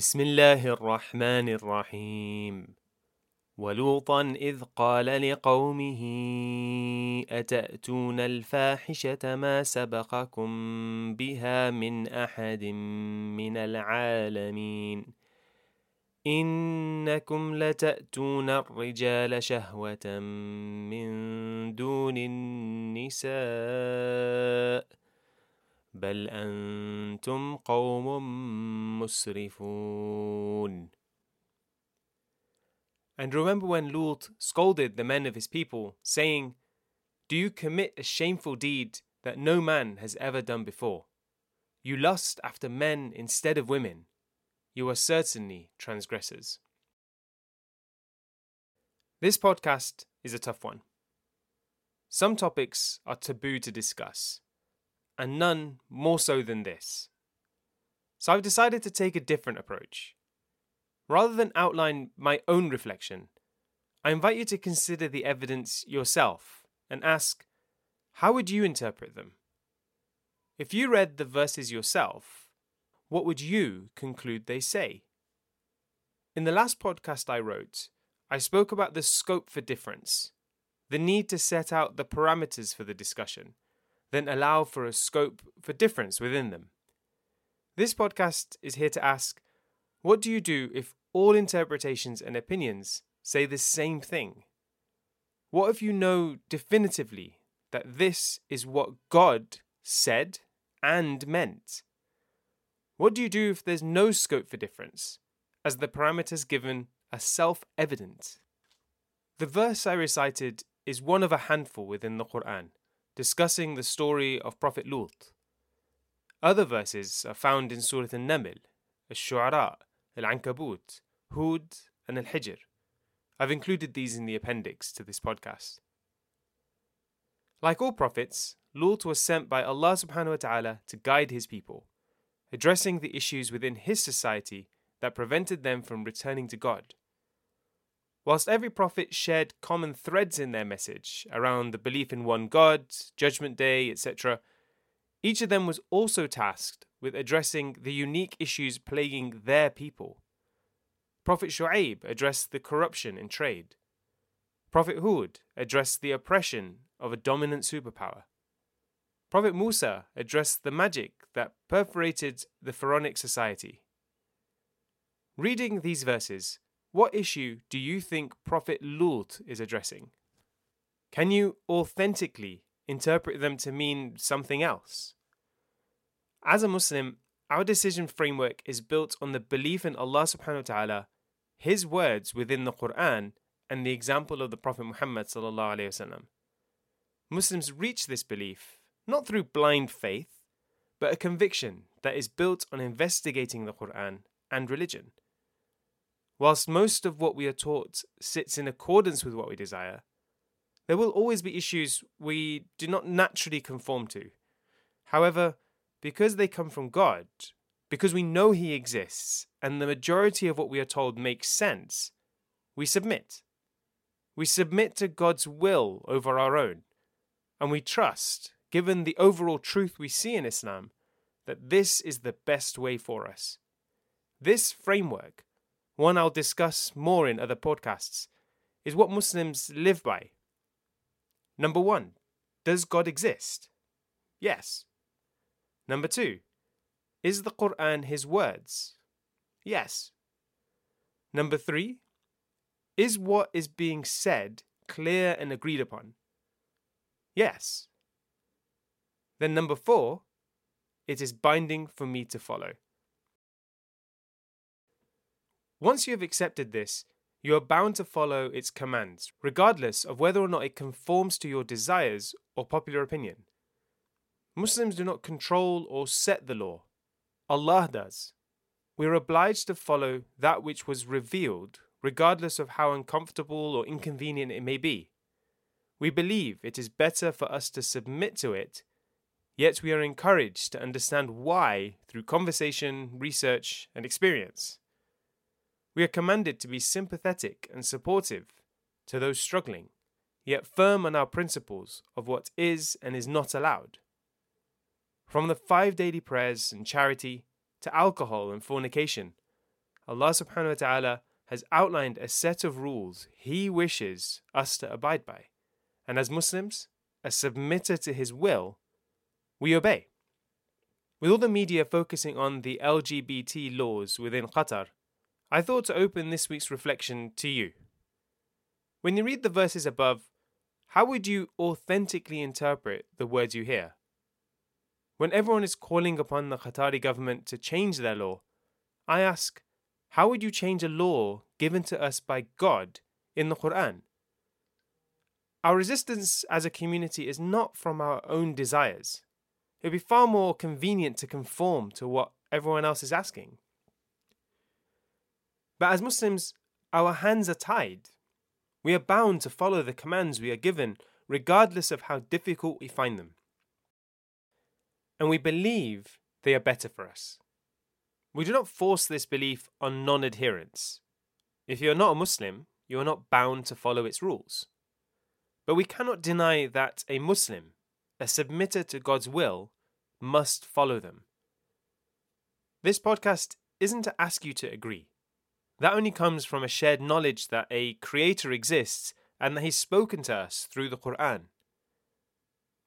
بسم الله الرحمن الرحيم ولوطا إذ قال لقومه أتأتون الفاحشة ما سبقكم بها من أحد من العالمين؟ إنكم لتأتون الرجال شهوة من دون النساء بل أنتم قوم مسرفون And remember when Lut scolded the men of his people, saying, Do you commit a shameful deed that no man has ever done before? You lust after men instead of women. You are certainly transgressors. This podcast is a tough one. Some topics are taboo to discuss, and none more so than this. So I've decided to take a different approach. Rather than outline my own reflection, I invite you to consider the evidence yourself and ask, how would you interpret them? If you read the verses yourself, what would you conclude they say? In the last podcast I wrote, I spoke about the scope for difference, the need to set out the parameters for the discussion, then allow for a scope for difference within them. This podcast is here to ask what do you do if all interpretations and opinions say the same thing? What if you know definitively that this is what God said and meant? What do you do if there's no scope for difference, as the parameters given are self evident? The verse I recited is one of a handful within the Quran, discussing the story of Prophet Lut. Other verses are found in Surah Al Naml, Al Shu'ara, Al Ankabut, Hud, and Al Hijr. I've included these in the appendix to this podcast. Like all prophets, Lut was sent by Allah subhanahu wa ta'ala to guide his people, addressing the issues within his society that prevented them from returning to God. Whilst every prophet shared common threads in their message around the belief in one God, Judgment Day, etc., each of them was also tasked with addressing the unique issues plaguing their people. Prophet Shu'aib addressed the corruption in trade. Prophet Hud addressed the oppression of a dominant superpower. Prophet Musa addressed the magic that perforated the pharaonic society. Reading these verses, what issue do you think Prophet Lut is addressing? Can you authentically interpret them to mean something else? As a Muslim, our decision framework is built on the belief in Allah subhanahu wa ta'ala, His words within the Quran, and the example of the Prophet Muhammad. Muslims reach this belief not through blind faith, but a conviction that is built on investigating the Quran and religion. Whilst most of what we are taught sits in accordance with what we desire, there will always be issues we do not naturally conform to. However, because they come from God, because we know He exists, and the majority of what we are told makes sense, we submit. We submit to God's will over our own, and we trust, given the overall truth we see in Islam, that this is the best way for us. This framework, one I'll discuss more in other podcasts, is what Muslims live by. Number one, does God exist? Yes. Number two, is the Quran His words? Yes. Number three, is what is being said clear and agreed upon? Yes. Then number four, it is binding for me to follow. Once you have accepted this, you are bound to follow its commands, regardless of whether or not it conforms to your desires or popular opinion. Muslims do not control or set the law, Allah does. We are obliged to follow that which was revealed, regardless of how uncomfortable or inconvenient it may be. We believe it is better for us to submit to it, yet we are encouraged to understand why through conversation, research, and experience. We are commanded to be sympathetic and supportive to those struggling, yet firm on our principles of what is and is not allowed. From the five daily prayers and charity to alcohol and fornication, Allah subhanahu wa ta'ala has outlined a set of rules He wishes us to abide by. And as Muslims, as submitter to His will, we obey. With all the media focusing on the LGBT laws within Qatar, I thought to open this week's reflection to you. When you read the verses above, how would you authentically interpret the words you hear? When everyone is calling upon the Qatari government to change their law, I ask, how would you change a law given to us by God in the Quran? Our resistance as a community is not from our own desires. It would be far more convenient to conform to what everyone else is asking. But as Muslims, our hands are tied. We are bound to follow the commands we are given, regardless of how difficult we find them. And we believe they are better for us. We do not force this belief on non adherents. If you are not a Muslim, you are not bound to follow its rules. But we cannot deny that a Muslim, a submitter to God's will, must follow them. This podcast isn't to ask you to agree. That only comes from a shared knowledge that a Creator exists and that He's spoken to us through the Quran.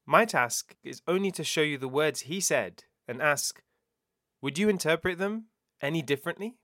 My task is only to show you the words He said and ask, would you interpret them any differently?